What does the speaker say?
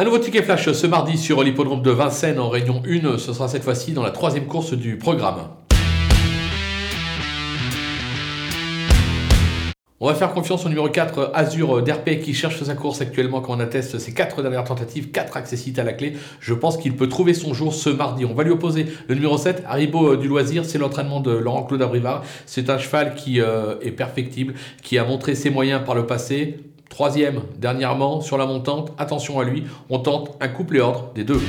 Un nouveau ticket flash ce mardi sur l'hippodrome de Vincennes en Réunion 1. Ce sera cette fois-ci dans la troisième course du programme. On va faire confiance au numéro 4, Azur d'RP, qui cherche sa course actuellement, quand on atteste ses quatre dernières tentatives, 4 accessites à la clé. Je pense qu'il peut trouver son jour ce mardi. On va lui opposer le numéro 7, Haribo du Loisir. C'est l'entraînement de Laurent-Claude Abrivard. C'est un cheval qui euh, est perfectible, qui a montré ses moyens par le passé. Troisième, dernièrement, sur la montante, attention à lui, on tente un couple et ordre des deux.